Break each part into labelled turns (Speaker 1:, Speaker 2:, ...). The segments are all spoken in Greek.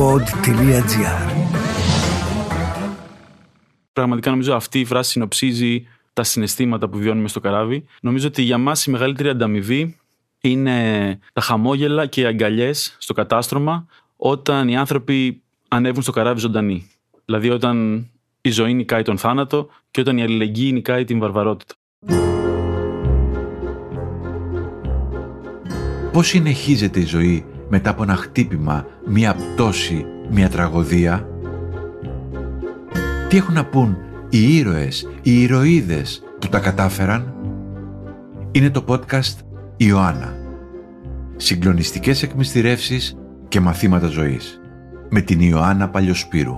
Speaker 1: pod.gr
Speaker 2: Πραγματικά νομίζω αυτή η φράση συνοψίζει τα συναισθήματα που βιώνουμε στο καράβι. Νομίζω ότι για μας η μεγαλύτερη ανταμοιβή είναι τα χαμόγελα και οι αγκαλιές στο κατάστρωμα όταν οι άνθρωποι ανέβουν στο καράβι ζωντανοί. Δηλαδή όταν η ζωή νικάει τον θάνατο και όταν η αλληλεγγύη νικάει την βαρβαρότητα.
Speaker 3: Πώς συνεχίζεται η ζωή μετά από ένα χτύπημα, μία πτώση, μία τραγωδία. Τι έχουν να πούν οι ήρωες, οι ηρωίδες που τα κατάφεραν; Είναι το podcast Ιωάννα. Συγκλονιστικές εκμυστηρεύσεις και μαθήματα ζωής. Με την Ιωάννα Παλιοσπύρου.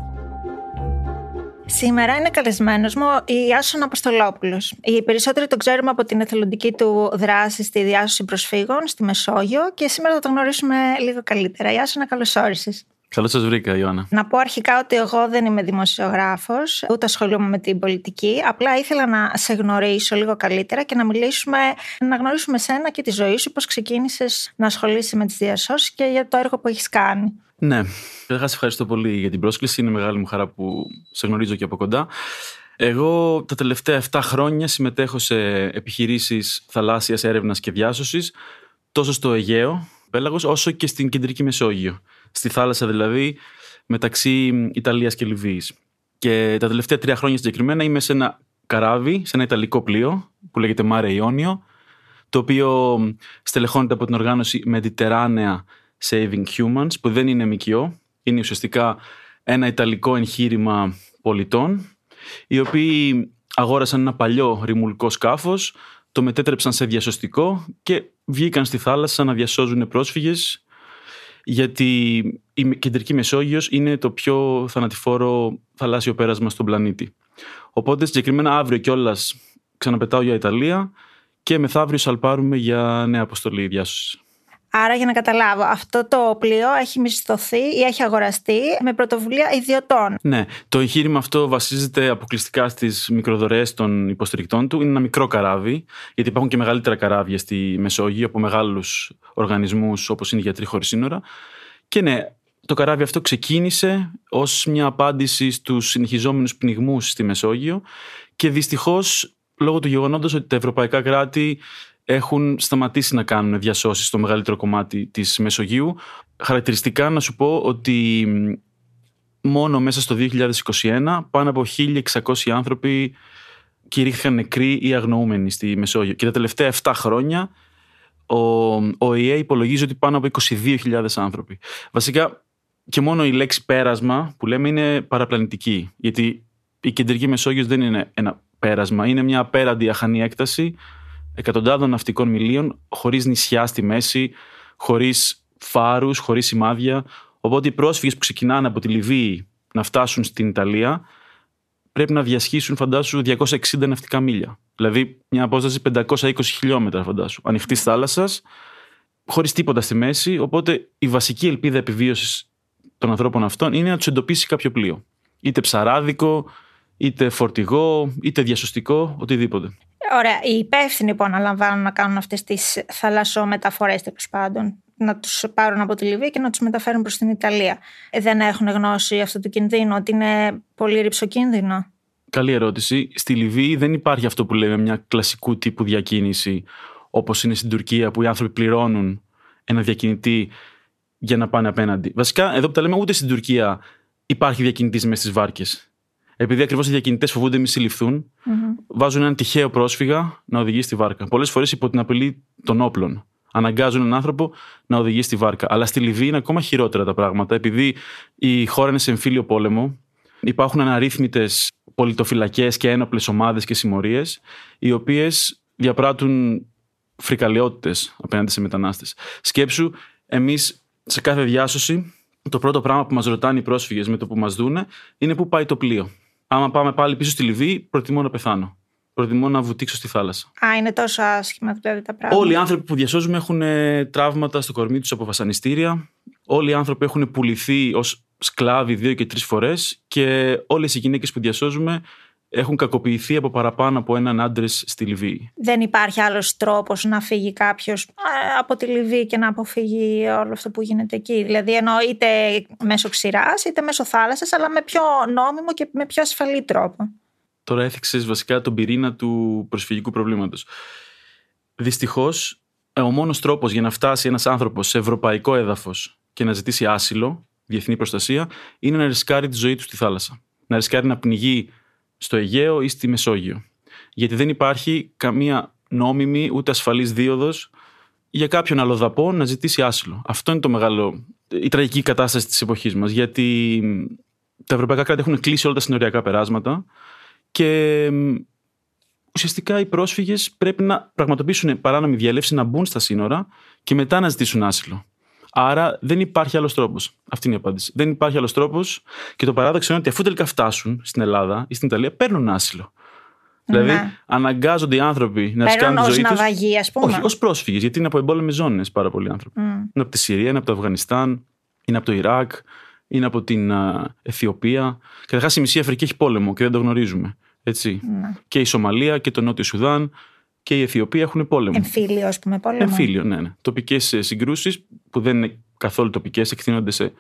Speaker 4: Σήμερα είναι καλεσμένος μου η Άσον Αποστολόπουλος. Οι περισσότεροι τον ξέρουμε από την εθελοντική του δράση στη διάσωση προσφύγων στη Μεσόγειο και σήμερα θα τον γνωρίσουμε λίγο καλύτερα. Η Άσονα, καλώς όρισες.
Speaker 2: Καλώς σας βρήκα, Ιωάννα.
Speaker 4: Να πω αρχικά ότι εγώ δεν είμαι δημοσιογράφος, ούτε ασχολούμαι με την πολιτική. Απλά ήθελα να σε γνωρίσω λίγο καλύτερα και να μιλήσουμε, να γνωρίσουμε σένα και τη ζωή σου, πώς ξεκίνησες να ασχολείσαι με τις διασώσεις και για το έργο που έχεις κάνει.
Speaker 2: Ναι, καταρχάς ευχαριστώ πολύ για την πρόσκληση. Είναι μεγάλη μου χαρά που σε γνωρίζω και από κοντά. Εγώ τα τελευταία 7 χρόνια συμμετέχω σε επιχειρήσεις θαλάσσιας έρευνας και διάσωσης τόσο στο Αιγαίο, πέλαγος, όσο και στην Κεντρική Μεσόγειο. Στη θάλασσα δηλαδή μεταξύ Ιταλίας και Λιβύης. Και τα τελευταία τρία χρόνια συγκεκριμένα είμαι σε ένα καράβι, σε ένα Ιταλικό πλοίο που λέγεται Mare Ionio, το οποίο στελεχώνεται από την οργάνωση Mediterranea Saving Humans, που δεν είναι ΜΚΟ, είναι ουσιαστικά ένα ιταλικό εγχείρημα πολιτών, οι οποίοι αγόρασαν ένα παλιό ρημουλικό σκάφος, το μετέτρεψαν σε διασωστικό και βγήκαν στη θάλασσα να διασώζουν πρόσφυγες, γιατί η Κεντρική Μεσόγειος είναι το πιο θανατηφόρο θαλάσσιο πέρασμα στον πλανήτη. Οπότε συγκεκριμένα αύριο κιόλας ξαναπετάω για Ιταλία και μεθαύριο σαλπάρουμε για νέα αποστολή διάσωση.
Speaker 4: Άρα, για να καταλάβω, αυτό το πλοίο έχει μισθωθεί ή έχει αγοραστεί με πρωτοβουλία ιδιωτών.
Speaker 2: Ναι, το εγχείρημα αυτό βασίζεται αποκλειστικά στις μικροδωρεές των υποστηρικτών του. Είναι ένα μικρό καράβι, γιατί υπάρχουν και μεγαλύτερα καράβια στη Μεσόγειο από μεγάλους οργανισμούς όπως είναι οι Γιατροί Χωρίς Σύνορα. Και ναι, το καράβι αυτό ξεκίνησε ως μια απάντηση στους συνεχιζόμενους πνιγμούς στη Μεσόγειο και δυστυχώς λόγω του γεγονότος ότι τα ευρωπαϊκά κράτη έχουν σταματήσει να κάνουν διασώσεις στο μεγαλύτερο κομμάτι της Μεσογείου. Χαρακτηριστικά να σου πω ότι μόνο μέσα στο 2021 πάνω από 1.600 άνθρωποι κηρύχθηκαν νεκροί ή αγνοούμενοι στη Μεσόγειο. Και τα τελευταία 7 χρόνια ο, ο ΙΕ υπολογίζει ότι πάνω από 22.000 άνθρωποι. Βασικά και μόνο η λέξη πέρασμα που λέμε είναι παραπλανητική. Γιατί η κεντρική Μεσόγειος δεν είναι ένα πέρασμα, είναι μια απέραντη αχανή έκταση εκατοντάδων ναυτικών μιλίων, χωρίς νησιά στη μέση, χωρίς φάρους, χωρίς σημάδια. Οπότε οι πρόσφυγες που ξεκινάνε από τη Λιβύη να φτάσουν στην Ιταλία πρέπει να διασχίσουν, φαντάσου, 260 ναυτικά μίλια. Δηλαδή μια απόσταση 520 χιλιόμετρα, φαντάσου. Ανοιχτής θάλασσας, χωρίς τίποτα στη μέση. Οπότε η βασική ελπίδα επιβίωσης των ανθρώπων αυτών είναι να τους εντοπίσει κάποιο πλοίο. Είτε ψαράδικο, είτε φορτηγό, είτε διασωστικό, οτιδήποτε.
Speaker 4: Ωραία. Οι υπεύθυνοι που αναλαμβάνουν να κάνουν αυτές τις θαλασσομεταφορέ τέλος πάντων, να τους πάρουν από τη Λιβύη και να τους μεταφέρουν προς την Ιταλία. Ε, δεν έχουν γνώση αυτού του κινδύνου, ότι είναι πολύ ρηψοκίνδυνο;
Speaker 2: Καλή ερώτηση. Στη Λιβύη δεν υπάρχει αυτό που λέμε μια κλασικού τύπου διακίνηση, όπως είναι στην Τουρκία, που οι άνθρωποι πληρώνουν ένα διακινητή για να πάνε απέναντι. Βασικά, εδώ που τα λέμε, ούτε στην Τουρκία υπάρχει διακινητής μέσα στις βάρκες επειδή ακριβώς οι διακινητές φοβούνται μη συλληφθούν, mm-hmm. βάζουν έναν τυχαίο πρόσφυγα να οδηγεί στη βάρκα. Πολλές φορές υπό την απειλή των όπλων. Αναγκάζουν έναν άνθρωπο να οδηγεί στη βάρκα. Αλλά στη Λιβύη είναι ακόμα χειρότερα τα πράγματα, επειδή η χώρα είναι σε εμφύλιο πόλεμο. Υπάρχουν αναρρύθμιτες πολιτοφυλακές και ένοπλες ομάδες και συμμορίες, οι οποίες διαπράττουν φρικαλαιότητες απέναντι σε μετανάστες. Σκέψου, εμείς σε κάθε διάσωση, το πρώτο πράγμα που μας ρωτάνε οι πρόσφυγες με το που μας δούνε είναι πού πάει το πλοίο. Άμα πάμε πάλι πίσω στη Λιβύη, προτιμώ να πεθάνω. Προτιμώ να βουτήξω στη θάλασσα.
Speaker 4: Α, είναι τόσο άσχημα δηλαδή τα πράγματα.
Speaker 2: Όλοι οι άνθρωποι που διασώζουμε έχουν ε, τραύματα στο κορμί τους από βασανιστήρια. Όλοι οι άνθρωποι έχουν πουληθεί ως σκλάβοι δύο και τρεις φορές. Και όλες οι γυναίκες που διασώζουμε έχουν κακοποιηθεί από παραπάνω από έναν άντρες στη Λιβύη.
Speaker 4: Δεν υπάρχει άλλος τρόπος να φύγει κάποιος από τη Λιβύη και να αποφύγει όλο αυτό που γίνεται εκεί. Δηλαδή, εννοώ είτε μέσω ξηράς είτε μέσω θάλασσας, αλλά με πιο νόμιμο και με πιο ασφαλή τρόπο.
Speaker 2: Τώρα έθιξες βασικά τον πυρήνα του προσφυγικού προβλήματος. Δυστυχώς, ο μόνος τρόπος για να φτάσει ένας άνθρωπος σε ευρωπαϊκό έδαφος και να ζητήσει άσυλο, διεθνή προστασία, είναι να ρισκάρει τη ζωή του στη θάλασσα. Να ρισκάρει να πνιγεί στο Αιγαίο ή στη Μεσόγειο. Γιατί δεν υπάρχει καμία νόμιμη ούτε ασφαλής δίωδος για κάποιον αλλοδαπό να ζητήσει άσυλο. Αυτό είναι το μεγάλο, η τραγική κατάσταση της εποχής μας. Γιατί τα ευρωπαϊκά κράτη έχουν κλείσει όλα τα συνοριακά περάσματα και ουσιαστικά οι πρόσφυγες πρέπει να πραγματοποιήσουν παράνομη διέλευση, να μπουν στα σύνορα και μετά να ζητήσουν άσυλο. Άρα δεν υπάρχει άλλος τρόπος. Αυτή είναι η απάντηση. Δεν υπάρχει άλλος τρόπος και το παράδοξο είναι ότι αφού τελικά φτάσουν στην Ελλάδα ή στην Ιταλία, παίρνουν άσυλο. Δηλαδή, ναι. Δηλαδή, αναγκάζονται οι άνθρωποι να σκάνουν τη ζωή τους.
Speaker 4: ας πούμε.
Speaker 2: Όχι, ως πρόσφυγες, γιατί είναι από εμπόλεμες ζώνες πάρα πολλοί άνθρωποι. Mm. Είναι από τη Συρία, είναι από το Αφγανιστάν, είναι από το Ιράκ, είναι από την uh, Αιθιοπία. Καταρχάς, η μισή Αφρική έχει πόλεμο και δεν το γνωρίζουμε. Έτσι. Ναι. Και η Σομαλία και το Νότιο Σουδάν και η Αιθιοπία έχουν πόλεμο.
Speaker 4: Εμφύλιο, ας πούμε, πόλεμο.
Speaker 2: Εμφύλιο, ναι. ναι. Τοπικές ε, συγκρούσεις που δεν είναι καθόλου τοπικές, εκτείνονται σε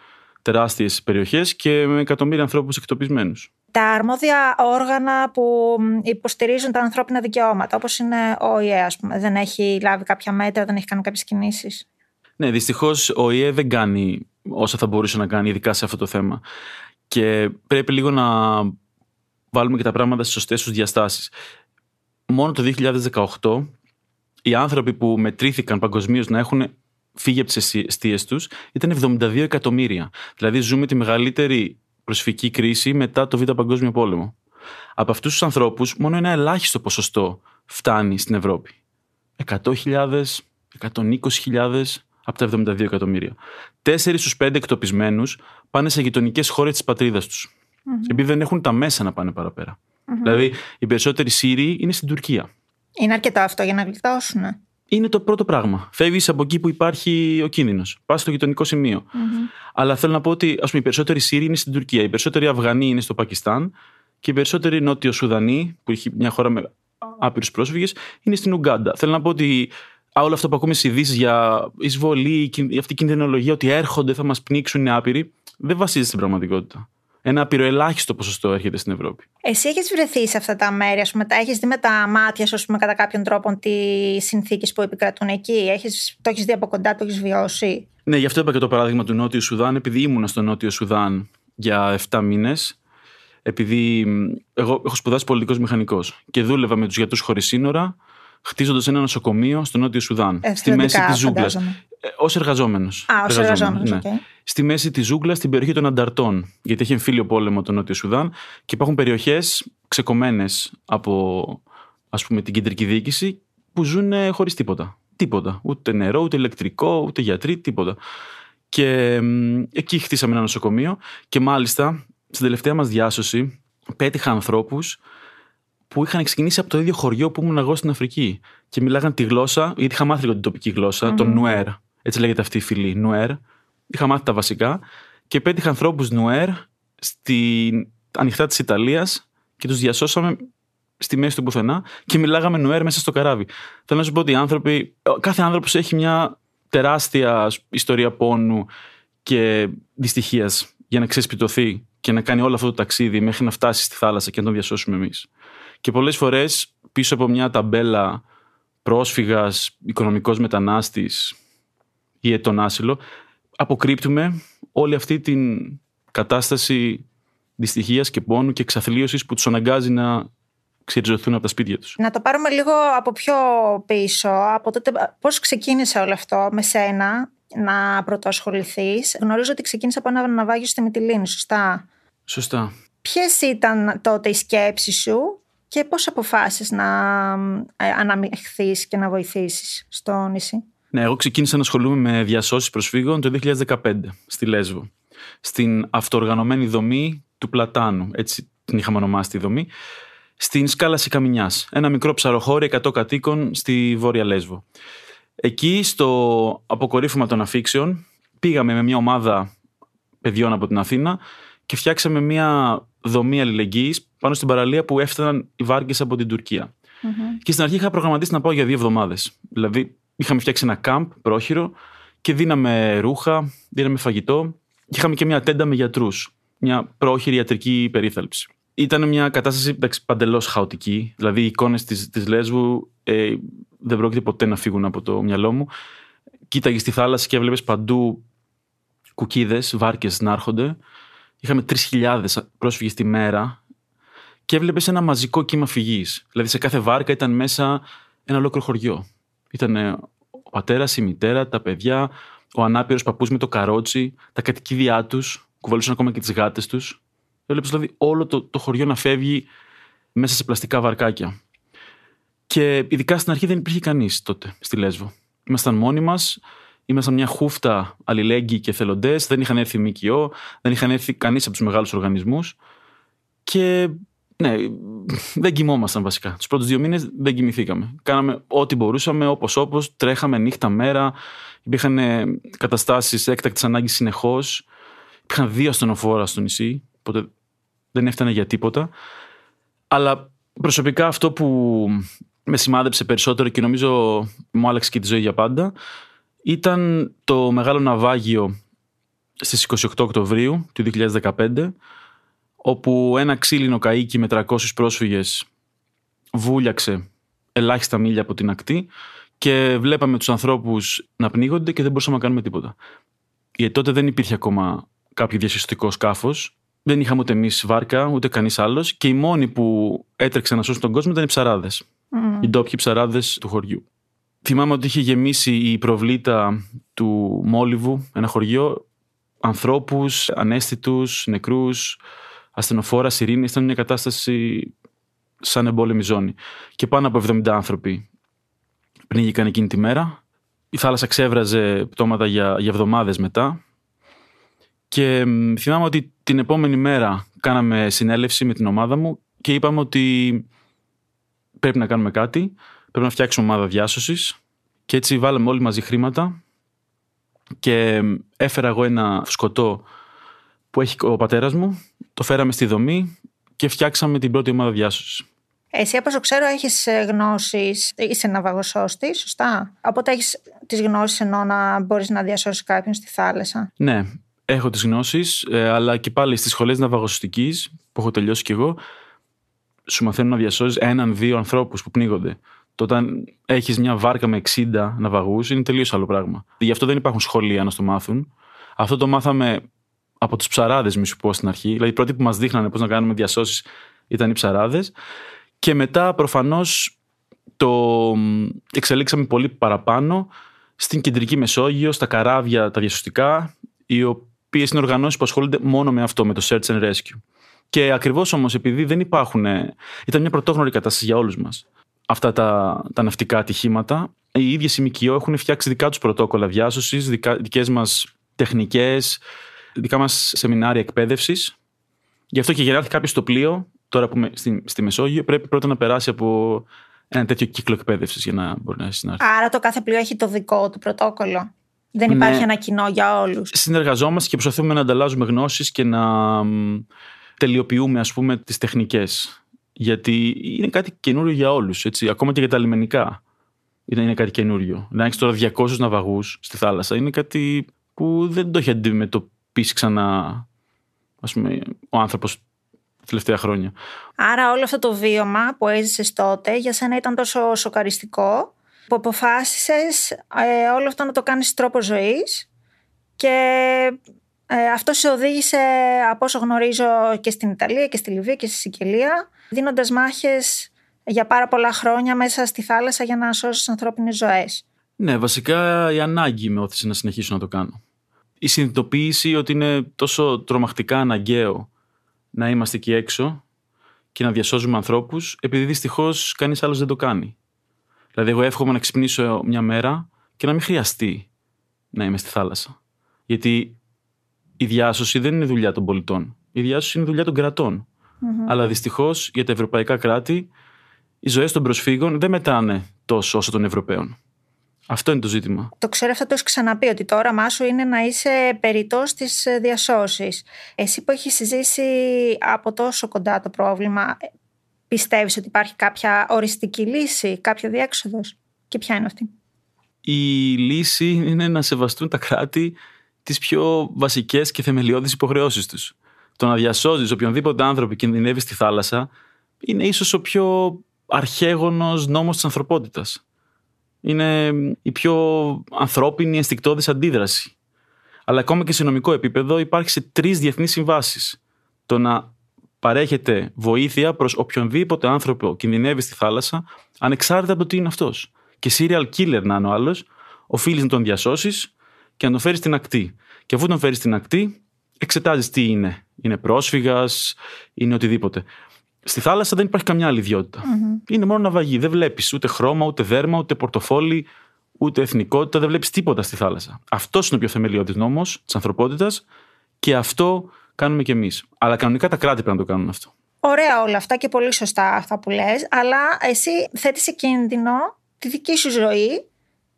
Speaker 2: τεράστιες περιοχές και με εκατομμύρια ανθρώπους εκτοπισμένους.
Speaker 4: Τα αρμόδια όργανα που υποστηρίζουν τα ανθρώπινα δικαιώματα, όπως είναι ο ΟΗΕ, ας πούμε, δεν έχει λάβει κάποια μέτρα, δεν έχει κάνει κάποιες κινήσεις;
Speaker 2: Ναι, δυστυχώς ο ΟΗΕ δεν κάνει όσα θα μπορούσε να κάνει, ειδικά σε αυτό το θέμα. Και πρέπει λίγο να βάλουμε και τα πράγματα στις σωστές τους διαστάσεις μόνο το 2018 οι άνθρωποι που μετρήθηκαν παγκοσμίως να έχουν φύγει από τις αιστείες τους ήταν 72 εκατομμύρια. Δηλαδή, ζούμε τη μεγαλύτερη προσφυγική κρίση μετά το Β' Παγκόσμιο Πόλεμο. Από αυτούς τους ανθρώπους, μόνο ένα ελάχιστο ποσοστό φτάνει στην Ευρώπη. 100.000, 120.000 από τα 72 εκατομμύρια. Τέσσερις στους πέντε εκτοπισμένους πάνε σε γειτονικές χώρες της πατρίδας τους. Mm-hmm. Επειδή δεν έχουν τα μέσα να πάνε παραπέρα. Δηλαδή, οι περισσότεροι Σύριοι είναι στην Τουρκία.
Speaker 4: Είναι αρκετά αυτό για να γλιτώσουν.
Speaker 2: Είναι το πρώτο πράγμα. Φεύγεις από εκεί που υπάρχει ο κίνδυνος. Πας στο γειτονικό Αλλά θέλω να πω ότι ας πούμε, οι περισσότεροι Σύριοι είναι στην Τουρκία, οι περισσότεροι Αφγανοί είναι στο Πακιστάν και οι περισσότεροι Νότιο Σουδανοί, που έχει μια χώρα με άπειρους πρόσφυγες, είναι στην Ουγκάντα. Θέλω να πω ότι όλο αυτό που ακούμε στις ειδήσεις για εισβολή, αυτή η κινδυνολογία ότι έρχονται, θα μας πνίξουν, είναι άπειροι, δεν βασίζεται στην πραγματικότητα ένα απειροελάχιστο ποσοστό έρχεται στην Ευρώπη.
Speaker 4: Εσύ έχεις βρεθεί σε αυτά τα μέρη, ας πούμε, τα έχεις δει με τα μάτια σου, πούμε, κατά κάποιον τρόπο, τις συνθήκες που επικρατούν εκεί; Έχεις, το έχεις δει από κοντά, το έχεις βιώσει;
Speaker 2: Ναι, γι' αυτό είπα και το παράδειγμα του Νότιου Σουδάν, επειδή ήμουνα στο Νότιο Σουδάν για 7 μήνες. Επειδή εγώ έχω σπουδάσει πολιτικός μηχανικός και δούλευα με τους γιατρούς χωρίς σύνορα, χτίζοντας ένα νοσοκομείο στο Νότιο Σουδάν. στη μέση της ζούγκλας. Ω εργαζόμενος.
Speaker 4: Α, ως εργαζόμενος. Ναι. Okay.
Speaker 2: Στη μέση της ζούγκλας, στην περιοχή των Ανταρτών. Γιατί έχει εμφύλιο πόλεμο το Νότιο Σουδάν και υπάρχουν περιοχές ξεκομμένες από ας πούμε, την κεντρική διοίκηση που ζουν χωρίς τίποτα. Τίποτα. Ούτε νερό, ούτε ηλεκτρικό, ούτε γιατροί, τίποτα. Και εκεί χτίσαμε ένα νοσοκομείο και μάλιστα στην τελευταία μας διάσωση πέτυχα ανθρώπους που είχαν ξεκινήσει από το ίδιο χωριό που ήμουν εγώ στην Αφρική. Και μιλάγαν τη γλώσσα, γιατί είχα μάθει λίγο την τοπική γλώσσα, mm-hmm. τον Νουέρ. Έτσι λέγεται αυτή η φυλή, Νουέρ. Είχα μάθει τα βασικά. Και πέτυχα ανθρώπους Νουέρ στη ανοιχτά της Ιταλίας και τους διασώσαμε στη μέση του πουθενά και μιλάγαμε Νουέρ μέσα στο καράβι. Θέλω να σου πω ότι οι άνθρωποι, κάθε άνθρωπος έχει μια τεράστια ιστορία πόνου και δυστυχίας για να ξεσπιτωθεί και να κάνει όλο αυτό το ταξίδι μέχρι να φτάσει στη θάλασσα και να τον διασώσουμε εμείς. Και πολλές φορές πίσω από μια ταμπέλα πρόσφυγας, οικονομικός μετανάστης ή ετών άσυλο, αποκρύπτουμε όλη αυτή την κατάσταση δυστυχίας και πόνου και εξαθλίωσης που τους αναγκάζει να ξεριζωθούν από τα σπίτια τους.
Speaker 4: Να το πάρουμε λίγο από πιο πίσω, από τότε πώς ξεκίνησε όλο αυτό με σένα να πρωτοασχοληθείς; Γνωρίζω ότι ξεκίνησε από ένα ναυάγιο στη Μυτιλίνη, σωστά;
Speaker 2: Σωστά.
Speaker 4: Ποιες ήταν τότε οι σκέψεις σου και πώς αποφάσισες να ε, αναμειχθείς και να βοηθήσεις στο νησί;
Speaker 2: Ναι, εγώ ξεκίνησα να ασχολούμαι με διασώσεις προσφύγων το 2015 στη Λέσβο. Στην αυτοοργανωμένη δομή του Πλατάνου, έτσι την είχαμε ονομάσει τη δομή, στην Σκάλαση Καμινιάς, ένα μικρό ψαροχώρι 100 κατοίκων στη Βόρεια Λέσβο. Εκεί, στο αποκορύφωμα των αφήξεων, πήγαμε με μια ομάδα παιδιών από την Αθήνα και φτιάξαμε μια δομή αλληλεγγύης πάνω στην παραλία που έφταναν οι βάρκες από την τουρκια Και στην αρχή είχα προγραμματίσει να πάω για δύο εβδομάδες. Δηλαδή, είχαμε φτιάξει ένα κάμπ πρόχειρο και δίναμε ρούχα, δίναμε φαγητό. Και είχαμε και μια τέντα με γιατρούς. Μια πρόχειρη ιατρική περίθαλψη. Ήταν μια κατάσταση παντελώς χαοτική. Δηλαδή, οι εικόνες της Λέσβου ε, δεν πρόκειται ποτέ να φύγουν από το μυαλό μου. Κοίταγες στη θάλασσα και έβλεπες παντού κουκίδες, βάρκες να έρχονται. Είχαμε 3.000 πρόσφυγες τη μέρα και έβλεπες ένα μαζικό κύμα φυγής. Δηλαδή, σε κάθε βάρκα ήταν μέσα ένα ολόκληρο χωριό. Ήταν ο πατέρας, η μητέρα, τα παιδιά, ο ανάπηρος παππούς με το καρότσι, τα κατοικίδια τους, κουβαλούσαν ακόμα και τις γάτες τους. Έβλεπες δηλαδή όλο το, το χωριό να φεύγει μέσα σε πλαστικά βαρκάκια. Και ειδικά στην αρχή δεν υπήρχε κανείς τότε στη Λέσβο. Ήμασταν μόνοι μας, ήμασταν μια χούφτα αλληλέγγυοι και θελοντέ, δεν είχαν έρθει ΜΚΟ, δεν είχαν έρθει κανείς από τους μεγάλους οργανισμούς. Και ναι, δεν κοιμόμασταν βασικά. Τους πρώτους δύο μήνες δεν κοιμηθήκαμε. Κάναμε ό,τι μπορούσαμε, όπως όπως, τρέχαμε νύχτα, μέρα. Υπήρχαν ε, καταστάσεις έκτακτης ανάγκης συνεχώς. Υπήρχαν δύο ασθενοφόρα στο νησί, οπότε δεν έφτανε για τίποτα. Αλλά προσωπικά αυτό που με σημάδεψε περισσότερο και νομίζω μου άλλαξε και τη ζωή για πάντα ήταν το μεγάλο ναυάγιο στις 28 Οκτωβρίου του 2015 όπου ένα ξύλινο καΐκι με 300 πρόσφυγες βούλιαξε ελάχιστα μίλια από την ακτή και βλέπαμε τους ανθρώπους να πνίγονται και δεν μπορούσαμε να κάνουμε τίποτα. Γιατί τότε δεν υπήρχε ακόμα κάποιο διασυστικό σκάφος, δεν είχαμε ούτε εμείς βάρκα, ούτε κανείς άλλος και οι μόνοι που έτρεξαν να σώσουν τον κόσμο ήταν οι ψαράδες, οι ντόπιοι ψαράδες του χωριού. Θυμάμαι ότι είχε γεμίσει η προβλήτα του Μόλιβου, ένα χωριό, ανθρώπους, ανέστητους, νεκρούς, ασθενοφόρα, ειρήνη. Ήταν μια κατάσταση σαν εμπόλεμη ζώνη. Και πάνω από 70 άνθρωποι πνίγηκαν εκείνη τη μέρα. Η θάλασσα ξέβραζε πτώματα για, για εβδομάδες μετά. Και θυμάμαι ότι την επόμενη μέρα κάναμε συνέλευση με την ομάδα μου και είπαμε ότι πρέπει να κάνουμε κάτι Πρέπει να φτιάξουμε ομάδα διάσωσης. Και έτσι βάλαμε όλοι μαζί χρήματα. Και έφερα εγώ ένα σκοτό που έχει ο πατέρας μου. Το φέραμε στη δομή και φτιάξαμε την πρώτη ομάδα διάσωσης.
Speaker 4: Εσύ, όπω ξέρω, έχεις γνώσεις. Είσαι ναυαγοσώστη, σωστά; Οπότε έχεις τις γνώσεις ενώ να μπορείς να διασώσεις κάποιον στη θάλασσα;
Speaker 2: Ναι, έχω τις γνώσεις, ε, αλλά και πάλι στις σχολές ναυαγοσωστικής που έχω τελειώσει κι εγώ, σου μαθαίνουν να διασώσεις έναν-δύο ανθρώπους που πνίγονται. Το όταν έχεις μια βάρκα με 60 ναυαγούς είναι τελείως άλλο πράγμα. Γι' αυτό δεν υπάρχουν σχολεία να στο μάθουν. Αυτό το μάθαμε από τους ψαράδες, μη σου πω στην αρχή. Δηλαδή, οι πρώτοι που μας δείχνανε πώς να κάνουμε διασώσεις ήταν οι ψαράδες. Και μετά προφανώς το εξελίξαμε πολύ παραπάνω στην κεντρική Μεσόγειο, στα καράβια τα διασωστικά, οι οποίες είναι οργανώσεις που ασχολούνται μόνο με αυτό, με το search and rescue. Και ακριβώς όμως επειδή δεν υπάρχουν. ήταν μια πρωτόγνωρη κατάσταση για όλους μας αυτά τα, τα ναυτικά ατυχήματα. Οι ίδιες οι ΜΚΟ έχουν φτιάξει δικά τους πρωτόκολλα διάσωσης, δικές μας τεχνικές, δικά μας σεμινάρια εκπαίδευσης. Γι' αυτό και για να έρθει κάποιος στο πλοίο, τώρα που είμαι στη, στη Μεσόγειο, πρέπει πρώτα να περάσει από ένα τέτοιο κύκλο εκπαίδευσης για να μπορεί να συνάρθει.
Speaker 4: Άρα το κάθε πλοίο έχει το δικό του πρωτόκολλο. Δεν ναι. υπάρχει ένα κοινό για όλους.
Speaker 2: Συνεργαζόμαστε και προσπαθούμε να ανταλλάζουμε γνώσεις και να τελειοποιούμε, ας πούμε, τις τεχνικές γιατί είναι κάτι καινούριο για όλους. Ακόμα και για τα λιμενικά είναι κάτι καινούριο. Να έχεις τώρα 200 ναυαγούς στη θάλασσα είναι κάτι που δεν το έχει αντιμετωπίσει ξανά ας πούμε, ο άνθρωπος τα τελευταία χρόνια.
Speaker 4: Άρα όλο αυτό το βίωμα που έζησες τότε για σένα ήταν τόσο σοκαριστικό που αποφάσισες ε, όλο αυτό να το κάνεις τρόπο ζωής και ε, αυτό σε οδήγησε από όσο γνωρίζω και στην Ιταλία και στη Λιβύη και στη Σικελία δίνοντας μάχες για πάρα πολλά χρόνια μέσα στη θάλασσα για να σώσεις ανθρώπινες ζωές.
Speaker 2: Ναι, βασικά η ανάγκη με όθησε να συνεχίσω να το κάνω. Η συνειδητοποίηση ότι είναι τόσο τρομακτικά αναγκαίο να είμαστε εκεί έξω και να διασώζουμε ανθρώπους, επειδή δυστυχώς κανείς άλλος δεν το κάνει. Δηλαδή, εγώ εύχομαι να ξυπνήσω μια μέρα και να μην χρειαστεί να είμαι στη θάλασσα. Γιατί η διάσωση δεν είναι δουλειά των πολιτών. Η διάσωση είναι δουλειά των κρατών. Αλλά δυστυχώς για τα ευρωπαϊκά κράτη οι ζωές των προσφύγων δεν μετράνε τόσο όσο των Ευρωπαίων. Αυτό είναι το ζήτημα.
Speaker 4: Το ξέρω αυτό το έχει ξαναπεί ότι το όραμά σου είναι να είσαι περιττός στι διασώσει. Εσύ που έχεις ζήσει από τόσο κοντά το πρόβλημα, πιστεύεις ότι υπάρχει κάποια οριστική λύση, κάποιο διέξοδος; Και ποια είναι αυτή;
Speaker 2: Η λύση είναι να σεβαστούν τα κράτη τις πιο βασικές και θεμελιώδεις υποχρεώσεις τους. Το να διασώζεις οποιονδήποτε άνθρωπο κινδυνεύεις στη θάλασσα είναι ίσως ο πιο αρχαίγονος νόμος της ανθρωπότητας. Είναι η πιο ανθρώπινη ενστικτόδης αντίδραση. Αλλά ακόμα και σε νομικό επίπεδο υπάρχει σε τρεις διεθνείς συμβάσεις. Το να παρέχεται βοήθεια προς οποιονδήποτε άνθρωπο κινδυνεύει στη θάλασσα, ανεξάρτητα από το τι είναι αυτός. Και serial killer να είναι ο άλλος, οφείλεις να τον διασώσεις και να τον φέρεις στην ακτή. Και αφού τον φέρεις στην ακτή, εξετάζεις τι είναι. Είναι πρόσφυγας, είναι οτιδήποτε. Στη θάλασσα δεν υπάρχει καμιά άλλη ιδιότητα. Είναι μόνο ναυαγή. Δεν βλέπεις ούτε χρώμα, ούτε δέρμα, ούτε πορτοφόλι, ούτε εθνικότητα. Δεν βλέπεις τίποτα στη θάλασσα. Αυτός είναι ο πιο θεμελιώδης νόμος της ανθρωπότητας και αυτό κάνουμε κι εμείς. Αλλά κανονικά τα κράτη πρέπει να το κάνουν αυτό.
Speaker 4: Ωραία όλα αυτά και πολύ σωστά αυτά που λες, αλλά εσύ θέτεις σε κίνδυνο τη δική σου ζωή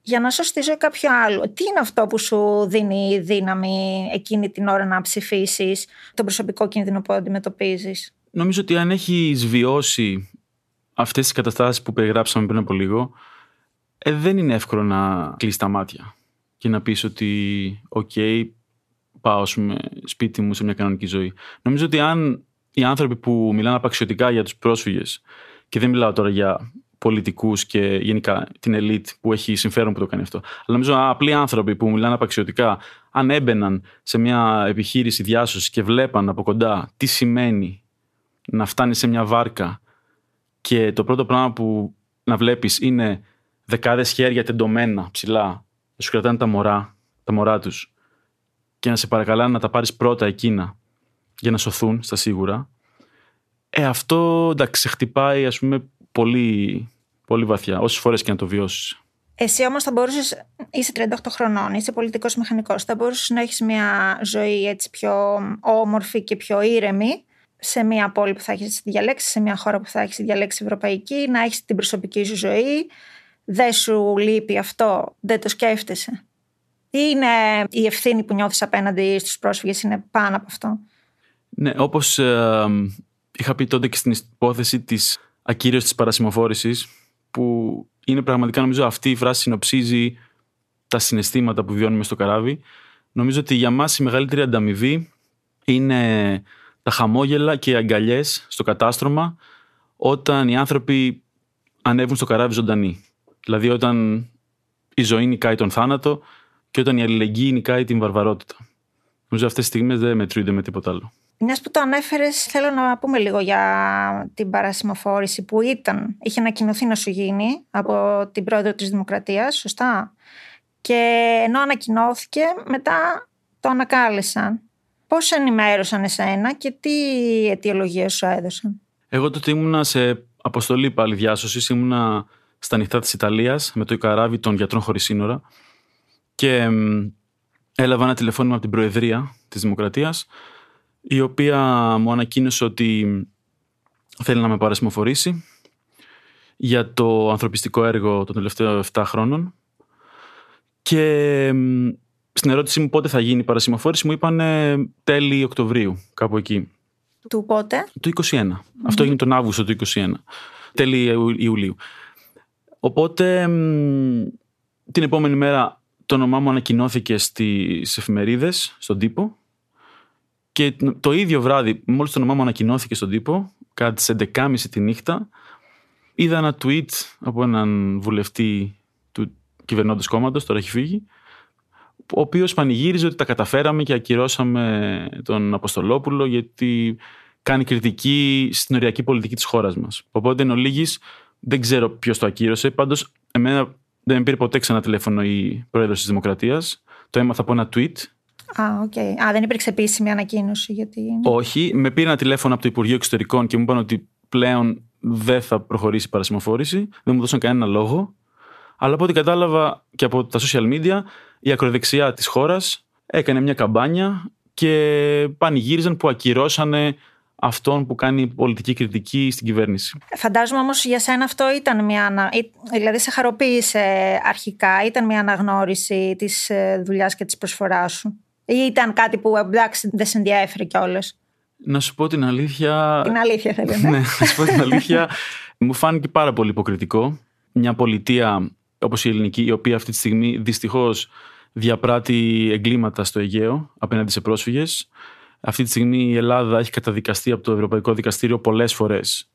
Speaker 4: για να σώσεις τη ζωή κάποιου άλλου. Τι είναι αυτό που σου δίνει δύναμη εκείνη την ώρα να αψηφήσεις τον προσωπικό κίνδυνο που αντιμετωπίζεις;
Speaker 2: Νομίζω ότι αν έχει βιώσει αυτές τις καταστάσεις που περιγράψαμε πριν από λίγο, ε, δεν είναι εύκολο να κλείσει τα μάτια και να πεις ότι, οκ, πάω πούμε, σπίτι μου σε μια κανονική ζωή. Νομίζω ότι αν οι άνθρωποι που μιλάνε απαξιωτικά για τους πρόσφυγες, και δεν μιλάω τώρα για πολιτικούς και γενικά την ελίτ που έχει συμφέρον που το κάνει αυτό. Αλλά νομίζω απλοί άνθρωποι που μιλάνε απαξιωτικά, αν έμπαιναν σε μια επιχείρηση διάσωσης και βλέπαν από κοντά τι σημαίνει να φτάνει σε μια βάρκα και το πρώτο πράγμα που να βλέπεις είναι δεκάδες χέρια τεντωμένα ψηλά, να σου κρατάνε τα μωρά, τα μωρά τους. Και να σε παρακαλάνε να τα πάρεις πρώτα εκείνα για να σωθούν στα σίγουρα, ε, αυτό εντάξει, σε χτυπάει ας πούμε πολύ, πολύ βαθιά, όσες φορές και να το βιώσεις.
Speaker 4: Εσύ όμως θα μπορούσες, είσαι 38 χρονών, είσαι πολιτικός μηχανικός, θα μπορούσες να έχεις μια ζωή έτσι πιο όμορφη και πιο ήρεμη σε μια πόλη που θα έχεις διαλέξει, σε μια χώρα που θα έχεις διαλέξει ευρωπαϊκή, να έχεις την προσωπική σου ζωή. Δεν σου λείπει αυτό, δεν το σκέφτεσαι. Ή είναι η ευθύνη που νιώθεις απέναντι στους πρόσφυγες είναι πάνω από αυτό;
Speaker 2: Ναι, όπως ε, είχα πει τότε και στην υπόθεση της ακύρωσης της παρασημοφόρησης που είναι πραγματικά νομίζω αυτή η φράση συνοψίζει τα συναισθήματα που βιώνουμε στο καράβι. Νομίζω ότι για μας η μεγαλύτερη ανταμοιβή είναι τα χαμόγελα και οι αγκαλιές στο κατάστρωμα όταν οι άνθρωποι ανέβουν στο καράβι ζωντανοί. Δηλαδή όταν η ζωή νικάει τον θάνατο και όταν η αλληλεγγύη νικάει την βαρβαρότητα. Νομίζω αυτές τις στιγμές δεν μετρούνται με τίποτα άλλο.
Speaker 4: Μιας που το ανέφερες, θέλω να πούμε λίγο για την παρασημοφόρηση που ήταν, είχε ανακοινωθεί να σου γίνει από την πρόεδρο της Δημοκρατίας, σωστά; Και ενώ ανακοινώθηκε, μετά το ανακάλεσαν. Πώς ενημέρωσαν εσένα και τι αιτιολογία σου έδωσαν;
Speaker 2: Εγώ τότε ήμουνα σε αποστολή πάλι διάσωσης, ήμουνα στα νυχτά της Ιταλίας με το καράβι των γιατρών χωρίς σύνορα και έλαβα ένα τηλεφώνημα από την Προεδρία της Δημοκρατίας η οποία μου ανακοίνωσε ότι θέλει να με παρασημοφορήσει για το ανθρωπιστικό έργο των τελευταίων 7 χρόνων και στην ερώτησή μου πότε θα γίνει η παρασημοφόρηση, μου είπαν τέλη Οκτωβρίου, κάπου εκεί.
Speaker 4: Του πότε;
Speaker 2: Του 21. Αυτό έγινε τον Αύγουστο του 21. Τέλη Ιουλίου. Οπότε την επόμενη μέρα το όνομά μου ανακοινώθηκε στις εφημερίδες, στον τύπο και το ίδιο βράδυ, μόλις το όνομά μου ανακοινώθηκε στον τύπο, κατά τις 11.30 τη νύχτα, είδα ένα tweet από έναν βουλευτή του κυβερνώντος κόμματος, τώρα έχει φύγει, ο οποίος πανηγύριζε ότι τα καταφέραμε και ακυρώσαμε τον Αποστολόπουλο γιατί κάνει κριτική στην οριακή πολιτική της χώρας μας. Οπότε εν ολίγης δεν ξέρω ποιος το ακύρωσε, πάντως εμένα δεν με πήρε ποτέ ξανά τηλέφωνο η πρόεδρος της Δημοκρατίας. Το έμαθα από ένα tweet
Speaker 4: Α, okay. Α, δεν υπήρξε επίσημη ανακοίνωση. Γιατί...
Speaker 2: Όχι. Με πήρε ένα τηλέφωνο από το Υπουργείο Εξωτερικών και μου είπαν ότι πλέον δεν θα προχωρήσει η παρασημοφόρηση. Δεν μου δώσαν κανένα λόγο. Αλλά από ό,τι κατάλαβα και από τα social media, η ακροδεξιά της χώρας έκανε μια καμπάνια και πανηγύριζαν που ακυρώσανε αυτόν που κάνει πολιτική κριτική στην κυβέρνηση.
Speaker 4: Φαντάζομαι όμως για σένα αυτό ήταν μια. ανα- ή- Δηλαδή, σε χαροποίησε αρχικά, ήταν μια αναγνώριση της ε, δουλειάς και της προσφοράς σου; Ή ήταν κάτι που εντάξει δεν σε ενδιαφέρει κιόλας;
Speaker 2: Να σου πω την αλήθεια.
Speaker 4: Την αλήθεια θέλω.
Speaker 2: ναι,
Speaker 4: Ναι.
Speaker 2: να σου πω την αλήθεια. μου φάνηκε πάρα πολύ υποκριτικό. Μια πολιτεία όπως η ελληνική, η οποία αυτή τη στιγμή δυστυχώς διαπράττει εγκλήματα στο Αιγαίο απέναντι σε πρόσφυγες. Αυτή τη στιγμή η Ελλάδα έχει καταδικαστεί από το Ευρωπαϊκό Δικαστήριο πολλές φορές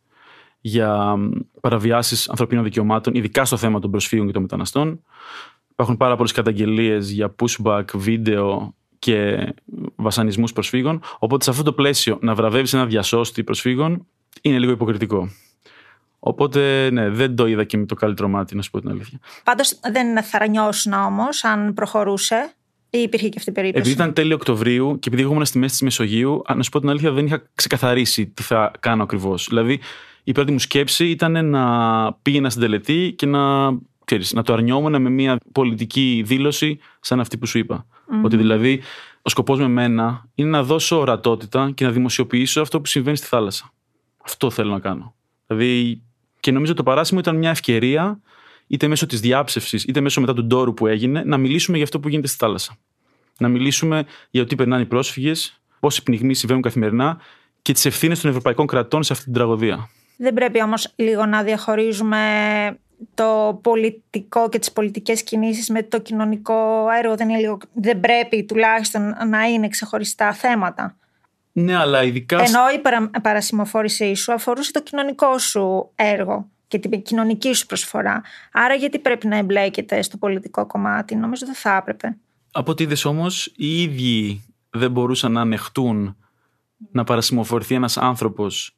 Speaker 2: για παραβιάσεις ανθρωπίνων δικαιωμάτων, ειδικά στο θέμα των προσφύγων και των μεταναστών. Υπάρχουν πάρα πολλές καταγγελίες για pushback, βίντεο και βασανισμούς προσφύγων. Οπότε σε αυτό το πλαίσιο να βραβεύεις ένα διασώστη προσφύγων είναι λίγο υποκριτικό. Οπότε ναι, δεν το είδα και με το καλύτερο μάτι, να σου πω την αλήθεια.
Speaker 4: Πάντως δεν θα νιώσουν όμως αν προχωρούσε. Ή υπήρχε και αυτή η περίπτωση;
Speaker 2: Επειδή ήταν τέλειο Οκτωβρίου και επειδή εγώ ήμουν στη μέση της Μεσογείου, α, να σου πω την αλήθεια, δεν είχα ξεκαθαρίσει τι θα κάνω ακριβώς. Δηλαδή, η πρώτη μου σκέψη ήταν να πήγαινα στην τελετή και να, ξέρεις, να το αρνιόμουν με μια πολιτική δήλωση σαν αυτή που σου είπα. Ότι δηλαδή ο σκοπός με μένα είναι να δώσω ορατότητα και να δημοσιοποιήσω αυτό που συμβαίνει στη θάλασσα. Αυτό θέλω να κάνω. Δηλαδή, και νομίζω το παράσημο ήταν μια ευκαιρία, είτε μέσω της διάψευσης, είτε μέσω μετά του ντόρου που έγινε, να μιλήσουμε για αυτό που γίνεται στη θάλασσα. Να μιλήσουμε για το τι περνάνε οι πρόσφυγες, πόσοι πνιγμοί συμβαίνουν καθημερινά και τις ευθύνες των ευρωπαϊκών κρατών σε αυτή την τραγωδία.
Speaker 4: Δεν πρέπει όμως λίγο να διαχωρίζουμε το πολιτικό και τις πολιτικές κινήσεις με το κοινωνικό έργο. Δεν, είναι λίγο... δεν πρέπει τουλάχιστον να είναι ξεχωριστά θέματα.
Speaker 2: Ναι, αλλά ειδικά.
Speaker 4: Ενώ η παρα... παρασημοφόρησή σου αφορούσε το κοινωνικό σου έργο και την κοινωνική σου προσφορά. Άρα γιατί πρέπει να εμπλέκεται στο πολιτικό κομμάτι. Νομίζω δεν θα έπρεπε.
Speaker 2: Από ό,τι είδες όμως, οι ίδιοι δεν μπορούσαν να ανεχτούν να παρασημοφορηθεί ένας άνθρωπος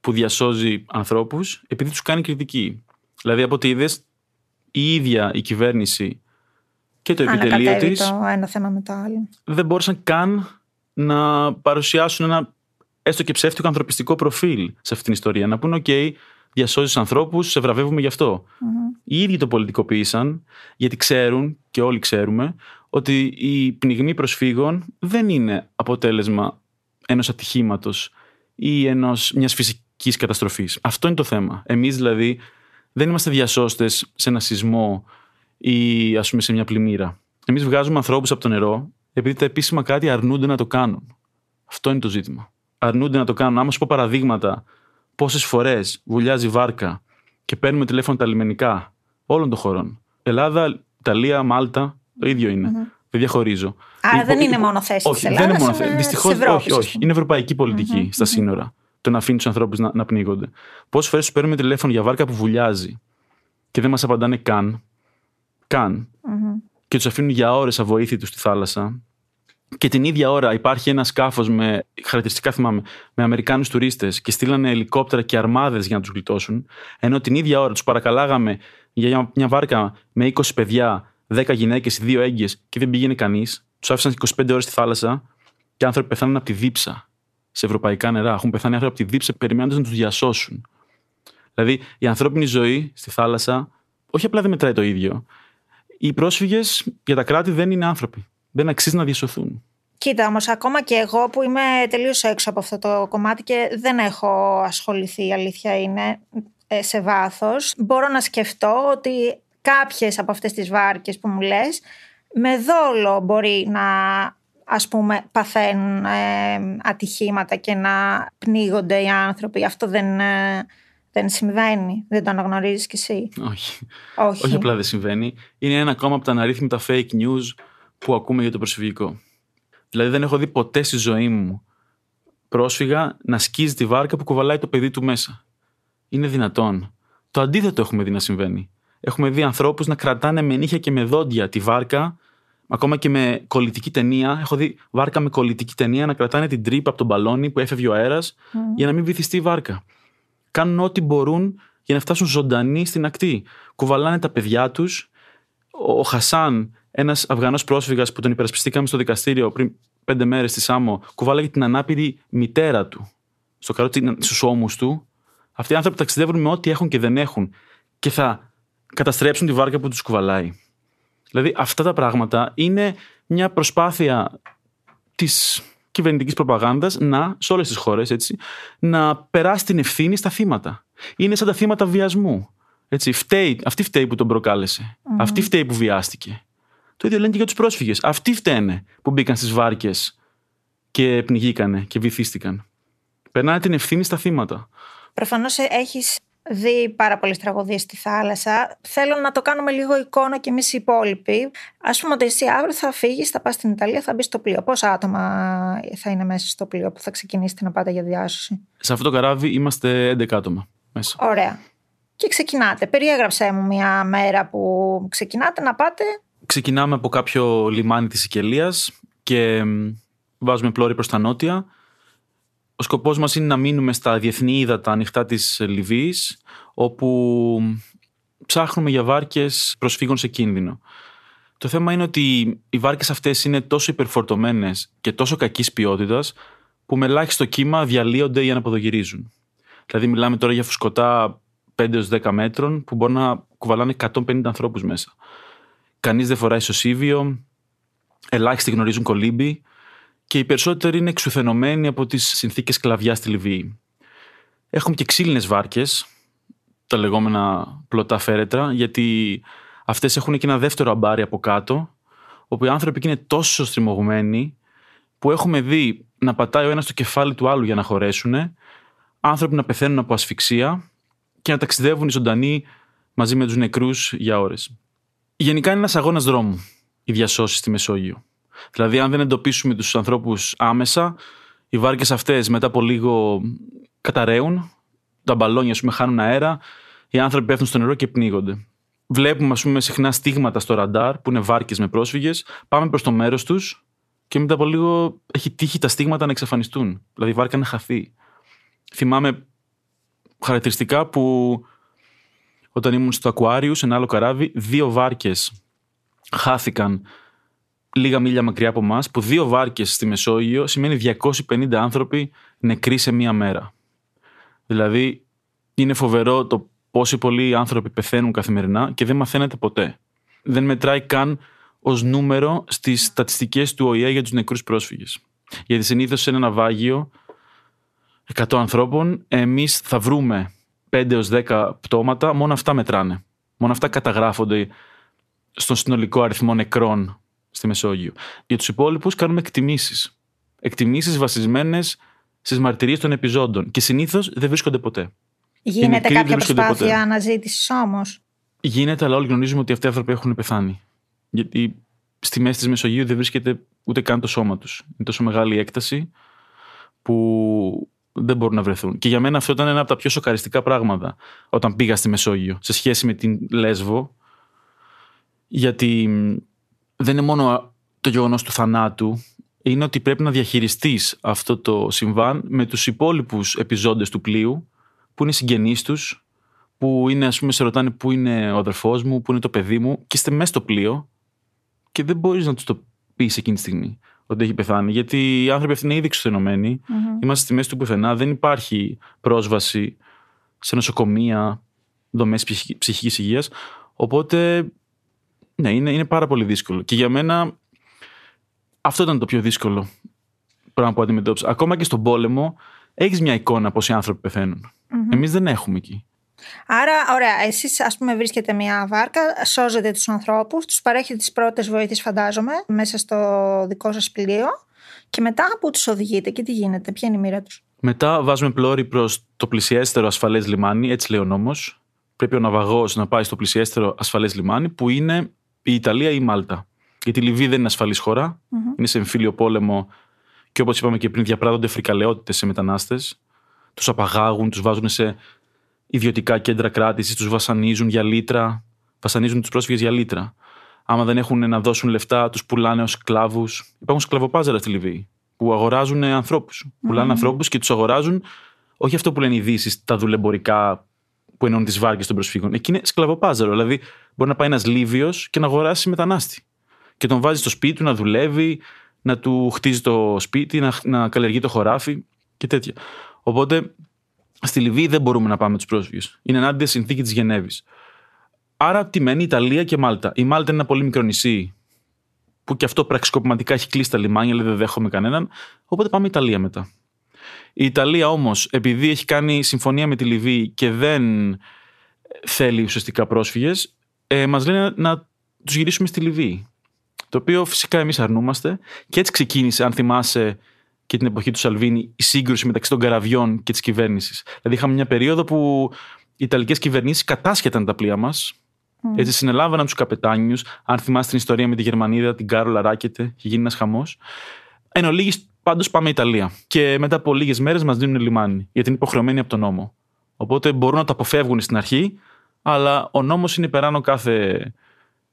Speaker 2: που διασώζει ανθρώπους επειδή τους κάνει κριτική. Δηλαδή, από ό,τι είδες, η ίδια η κυβέρνηση και το επιτελείο
Speaker 4: Ανακατεύει
Speaker 2: της
Speaker 4: το ένα θέμα με το άλλο.
Speaker 2: δεν μπόρεσαν καν να παρουσιάσουν ένα έστω και ψεύτικο ανθρωπιστικό προφίλ σε αυτή την ιστορία. Να πούνε, OK, διασώζει ανθρώπους, σε βραβεύουμε γι' αυτό. Οι ίδιοι το πολιτικοποίησαν, γιατί ξέρουν και όλοι ξέρουμε ότι η πνιγμή προσφύγων δεν είναι αποτέλεσμα ενός ατυχήματος ή ενός, μιας φυσικής καταστροφής. Αυτό είναι το θέμα. Εμείς δηλαδή δεν είμαστε διασώστες σε ένα σεισμό ή ας πούμε σε μια πλημμύρα. Εμείς βγάζουμε ανθρώπους από το νερό επειδή τα επίσημα κάτι αρνούνται να το κάνουν. Αυτό είναι το ζήτημα. Αρνούνται να το κάνουν. Άμα σου πω παραδείγματα πόσες φορές βουλιάζει βάρκα και παίρνουμε τηλέφωνο τα λιμενικά όλων των χωρών. Ελλάδα, Ιταλία, Μάλτα, το ίδιο είναι. Δεν διαχωρίζω.
Speaker 4: Άρα
Speaker 2: Υπο-
Speaker 4: δεν είναι
Speaker 2: υπο-
Speaker 4: μόνο θέση
Speaker 2: όχι,
Speaker 4: της
Speaker 2: δεν είναι
Speaker 4: Ελλάδας,
Speaker 2: μόνο θέση.
Speaker 4: είναι
Speaker 2: Δυστυχώ
Speaker 4: της Ευρώπης,
Speaker 2: όχι,
Speaker 4: ας
Speaker 2: όχι.
Speaker 4: πούμε.
Speaker 2: Είναι ευρωπαϊκή πολιτική στα σύνορα. Το να αφήνει τους ανθρώπους να, να πνίγονται. Πόσες φορές τους παίρνουμε τηλέφωνο για βάρκα που βουλιάζει και δεν μας απαντάνε καν. Καν. Και τους αφήνουν για ώρες αβοήθητους στη θάλασσα. Και την ίδια ώρα υπάρχει ένα σκάφος με χαρακτηριστικά θυμάμαι, με Αμερικάνους τουρίστες και στείλανε ελικόπτερα και αρμάδες για να τους γλιτώσουν. Ενώ την ίδια ώρα τους παρακαλάγαμε για μια- μια βάρκα με 20 παιδιά, 10 γυναίκες ή 2 έγκυες και δεν πήγαινε κανείς. Τους άφησαν 25 ώρες στη θάλασσα και άνθρωποι πεθάνουν από τη δίψα σε ευρωπαϊκά νερά. Έχουν πεθάνει άνθρωποι από τη δίψα περιμένοντας να τους διασώσουν. Δηλαδή η ανθρώπινη ζωή στη θάλασσα όχι απλά δεν μετράει το ίδιο. Οι πρόσφυγες για τα κράτη δεν είναι άνθρωποι. Δεν αξίζει να διασωθούν.
Speaker 4: Κοίτα όμως, ακόμα και εγώ που είμαι τελείως έξω από αυτό το κομμάτι και δεν έχω ασχοληθεί, η αλήθεια είναι, ε, σε βάθος, μπορώ να σκεφτώ ότι κάποιες από αυτές τις βάρκες που μου λες, με δόλο μπορεί να ας πούμε παθαίνουν ε, ατυχήματα και να πνίγονται οι άνθρωποι. Αυτό δεν, ε, δεν συμβαίνει, δεν το αναγνωρίζεις κι εσύ.
Speaker 2: Όχι.
Speaker 4: Όχι.
Speaker 2: Όχι απλά δεν συμβαίνει. Είναι ένα ακόμα από τα αναρρύθμιτα fake news που ακούμε για το προσφυγικό. Δηλαδή δεν έχω δει ποτέ στη ζωή μου πρόσφυγα να σκίζει τη βάρκα που κουβαλάει το παιδί του μέσα. Είναι δυνατόν. Το αντίθετο έχουμε δει να συμβαίνει. Έχουμε δει ανθρώπους να κρατάνε με νύχια και με δόντια τη βάρκα, ακόμα και με κολλητική ταινία. Έχω δει βάρκα με κολλητική ταινία να κρατάνε την τρύπα από τον μπαλόνι που έφευγε ο αέρας για να μην βυθιστεί η βάρκα. Κάνουν ό,τι μπορούν για να φτάσουν ζωντανοί στην ακτή. Κουβαλάνε τα παιδιά τους. Ο Χασάν, ένας Αφγανός πρόσφυγας που τον υπερασπιστήκαμε στο δικαστήριο πριν πέντε μέρες στη Σάμο, κουβάλαγε την ανάπηρη μητέρα του στο καρότσι στους ώμους του. Αυτοί οι άνθρωποι ταξιδεύουν με ό,τι έχουν και δεν έχουν και θα καταστρέψουν τη βάρκα που τους κουβαλάει. Δηλαδή αυτά τα πράγματα είναι μια προσπάθεια της κυβερνητικής προπαγάνδας να, σε όλες τις χώρες, να περάσει την ευθύνη στα θύματα. Είναι σαν τα θύματα βιασμού. Έτσι, φταίει, αυτή φταίει που τον προκάλεσε. Mm. Αυτή φταίει που βιάστηκε. Το ίδιο λένε και για τους πρόσφυγες. Αυτοί φταίνε που μπήκαν στις βάρκες και πνιγήκανε και βυθίστηκαν. Περνάνε την ευθύνη στα θύματα.
Speaker 4: Προφανώς έχεις δει πάρα πολλές τραγωδίες στη θάλασσα. Θέλω να το κάνουμε λίγο εικόνα και εμείς οι υπόλοιποι. Α πούμε ότι εσύ αύριο θα φύγεις, θα πας στην Ιταλία, θα μπεις στο πλοίο. Πόσα άτομα θα είναι μέσα στο πλοίο που θα ξεκινήσετε να πάτε για διάσωση;
Speaker 2: Σε αυτό το καράβι είμαστε 11 άτομα μέσα.
Speaker 4: Ωραία. Και ξεκινάτε. Περιέγραψέ μου μια μέρα που ξεκινάτε να πάτε.
Speaker 2: Ξεκινάμε από κάποιο λιμάνι της Σικελίας και βάζουμε πλώρη προς τα νότια. Ο σκοπός μας είναι να μείνουμε στα διεθνή ύδατα ανοιχτά της Λιβύης, όπου ψάχνουμε για βάρκες προσφύγων σε κίνδυνο. Το θέμα είναι ότι οι βάρκες αυτές είναι τόσο υπερφορτωμένες και τόσο κακής ποιότητας, που με ελάχιστο κύμα διαλύονται ή αναποδογυρίζουν. Δηλαδή μιλάμε τώρα για φουσκωτά 5-10 μέτρων που μπορεί να κουβαλάνε 150 ανθρώπους μέσα. Κανείς δεν φοράει ισοσύβιο, ελάχιστοι γνωρίζουν κολύμπι και οι περισσότεροι είναι εξουθενωμένοι από τις συνθήκες κλαβιά στη Λιβύη. Έχουμε και ξύλινες βάρκες, τα λεγόμενα πλωτά φέρετρα, γιατί αυτές έχουν και ένα δεύτερο αμπάρι από κάτω, όπου οι άνθρωποι είναι τόσο στριμωγμένοι που έχουμε δει να πατάει ο ένας το κεφάλι του άλλου για να χωρέσουν, άνθρωποι να πεθαίνουν από ασφυξία και να ταξιδεύουν ζωντανοί μαζί με τους νεκρούς για ώρες. Γενικά είναι ένας αγώνας δρόμου η διασώση στη Μεσόγειο. Δηλαδή, αν δεν εντοπίσουμε τους ανθρώπους άμεσα, οι βάρκες αυτές μετά από λίγο καταραίουν, τα μπαλόνια πούμε, χάνουν αέρα, οι άνθρωποι πέφτουν στο νερό και πνίγονται. Βλέπουμε, ας πούμε, συχνά στίγματα στο ραντάρ που είναι βάρκες με πρόσφυγες, πάμε προς το μέρος τους και μετά από λίγο έχει τύχει τα στίγματα να εξαφανιστούν. Δηλαδή, η βάρκα να χαθεί. Θυμάμαι χαρακτηριστικά που όταν ήμουν στο Ακουάριου, σε ένα άλλο καράβι, δύο βάρκες χάθηκαν λίγα μίλια μακριά από εμά, που δύο βάρκες στη Μεσόγειο σημαίνει 250 άνθρωποι νεκροί σε μία μέρα. Δηλαδή, είναι φοβερό το πόσοι πολλοί άνθρωποι πεθαίνουν καθημερινά και δεν μαθαίνεται ποτέ. Δεν μετράει καν ως νούμερο στις στατιστικές του ΟΗΕ για τους νεκρούς πρόσφυγες. Γιατί συνήθως σε ένα ναυάγιο 100 ανθρώπων, εμείς θα βρούμε 5 έως 10 πτώματα, μόνο αυτά μετράνε. Μόνο αυτά καταγράφονται στον συνολικό αριθμό νεκρών στη Μεσόγειο. Για τους υπόλοιπους κάνουμε εκτιμήσεις. Εκτιμήσεις βασισμένες στις μαρτυρίες των επιζώντων. Και συνήθως δεν βρίσκονται ποτέ.
Speaker 4: Γίνεται κάποια προσπάθεια αναζήτησης όμως;
Speaker 2: Γίνεται, αλλά όλοι γνωρίζουμε ότι αυτοί οι άνθρωποι έχουν πεθάνει. Γιατί στη μέση της Μεσογείου δεν βρίσκεται ούτε καν το σώμα τους. Είναι τόσο μεγάλη η έκταση που δεν μπορούν να βρεθούν. Και για μένα αυτό ήταν ένα από τα πιο σοκαριστικά πράγματα όταν πήγα στη Μεσόγειο σε σχέση με την Λέσβο. Γιατί δεν είναι μόνο το γεγονός του θανάτου, είναι ότι πρέπει να διαχειριστείς αυτό το συμβάν με τους υπόλοιπους επιζώντες του πλοίου, που είναι συγγενείς τους, που είναι, ας πούμε, σε ρωτάνε πού είναι ο αδερφός μου, πού είναι το παιδί μου, και είστε μέσα στο πλοίο και δεν μπορείς να τους το πεις εκείνη τη στιγμή ότι έχει πεθάνει. Γιατί οι άνθρωποι αυτοί είναι ήδη εξουθενωμένοι. Mm-hmm. Είμαστε στη μέση του πουθενά. Δεν υπάρχει πρόσβαση σε νοσοκομεία, δομές ψυχικής υγείας. Οπότε ναι, είναι, είναι πάρα πολύ δύσκολο. Και για μένα αυτό ήταν το πιο δύσκολο πράγμα που αντιμετώπισα. Ακόμα και στον πόλεμο έχεις μια εικόνα πόσοι άνθρωποι πεθαίνουν. Mm-hmm. Εμείς δεν έχουμε εκεί.
Speaker 4: Άρα, ωραία, εσείς, ας πούμε, βρίσκετε μια βάρκα, σώζετε τους ανθρώπους, τους παρέχετε τις πρώτες βοήθειες, φαντάζομαι, μέσα στο δικό σας πλοίο. Και μετά που τους οδηγείτε και τι γίνεται, ποια είναι η μοίρα τους;
Speaker 2: Μετά βάζουμε πλώρη προς το πλησιέστερο ασφαλές λιμάνι, έτσι λέει ο νόμος. Πρέπει ο ναυαγός να πάει στο πλησιέστερο ασφαλές λιμάνι, που είναι η Ιταλία ή η Μάλτα. Γιατί η Λιβύη δεν είναι ασφαλής χώρα. Mm-hmm. Είναι σε εμφύλιο πόλεμο και όπως είπαμε και πριν, διαπράττονται φρικαλαιότητες σε μετανάστες. Τους απαγάγουν, τους βάζουν σε ιδιωτικά κέντρα κράτησης, τους βασανίζουν για λίτρα. Βασανίζουν τους πρόσφυγες για λίτρα. Άμα δεν έχουν να δώσουν λεφτά, τους πουλάνε ως σκλάβους. Υπάρχουν σκλαβοπάζαρα στη Λιβύη που αγοράζουν ανθρώπους. Mm. Πουλάνε ανθρώπους και τους αγοράζουν όχι αυτό που λένε οι ειδήσει, τα δουλεμπορικά που ενώνουν τις βάρκες των προσφύγων. Εκεί είναι σκλαβοπάζαρο. Δηλαδή, μπορεί να πάει ένας Λίβιος και να αγοράσει μετανάστη. Και τον βάζει στο σπίτι του να δουλεύει, να του χτίζει το σπίτι, να, να καλλιεργεί το χωράφι και τέτοια. Οπότε στη Λιβύη δεν μπορούμε να πάμε τους πρόσφυγες. Είναι ενάντια συνθήκη της Γενέβης. Άρα τι μένει Ιταλία και Μάλτα. Η Μάλτα είναι ένα πολύ μικρό νησί που και αυτό πραξικοπηματικά έχει κλείσει τα λιμάνια, δηλαδή δεν δέχομαι κανέναν. Οπότε πάμε Ιταλία μετά. Η Ιταλία όμως, επειδή έχει κάνει συμφωνία με τη Λιβύη και δεν θέλει ουσιαστικά πρόσφυγες, ε, μας λένε να τους γυρίσουμε στη Λιβύη. Το οποίο φυσικά εμείς αρνούμαστε. Και έτσι ξεκίνησε, αν θυμάσαι, και την εποχή του Σαλβίνη, η σύγκρουση μεταξύ των καραβιών και της κυβέρνησης. Δηλαδή, είχαμε μια περίοδο που οι Ιταλικές κυβερνήσεις κατάσχεταν τα πλοία μας. Mm. Έτσι συνελάβαναν τους καπετάνιους. Αν θυμάστε την ιστορία με τη Γερμανίδα, την Κάρολα Ράκετε, είχε γίνει ένας χαμός. Εν ολίγης, πάντως πάμε Ιταλία. Και μετά από λίγες μέρες μας δίνουν λιμάνι, γιατί είναι υποχρεωμένοι από τον νόμο. Οπότε μπορούν να το αποφεύγουν στην αρχή, αλλά ο νόμος είναι υπεράνω κάθε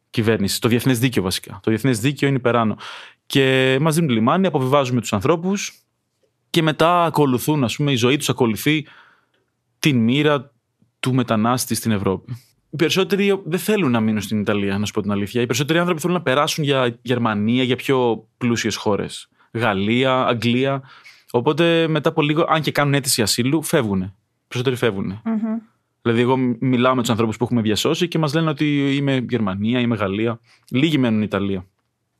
Speaker 2: κυβέρνηση. Το διεθνές δίκαιο βασικά. Το διεθνές δίκαιο είναι υπεράνω. Και μα δίνουν λιμάνι, αποβιβάζουμε τους ανθρώπους και μετά ακολουθούν, ας πούμε, η ζωή τους ακολουθεί την μοίρα του μετανάστη στην Ευρώπη. Οι περισσότεροι δεν θέλουν να μείνουν στην Ιταλία, να σου πω την αλήθεια. Οι περισσότεροι άνθρωποι θέλουν να περάσουν για Γερμανία, για πιο πλούσιες χώρες. Γαλλία, Αγγλία. Οπότε μετά από λίγο, αν και κάνουν αίτηση ασύλου, φεύγουν. Οι περισσότεροι φεύγουν. Mm-hmm. Δηλαδή, εγώ μιλάω με τους ανθρώπους που έχουμε διασώσει και μας λένε ότι είμαι Γερμανία, είμαι Γαλλία. Λίγοι μένουν Ιταλία.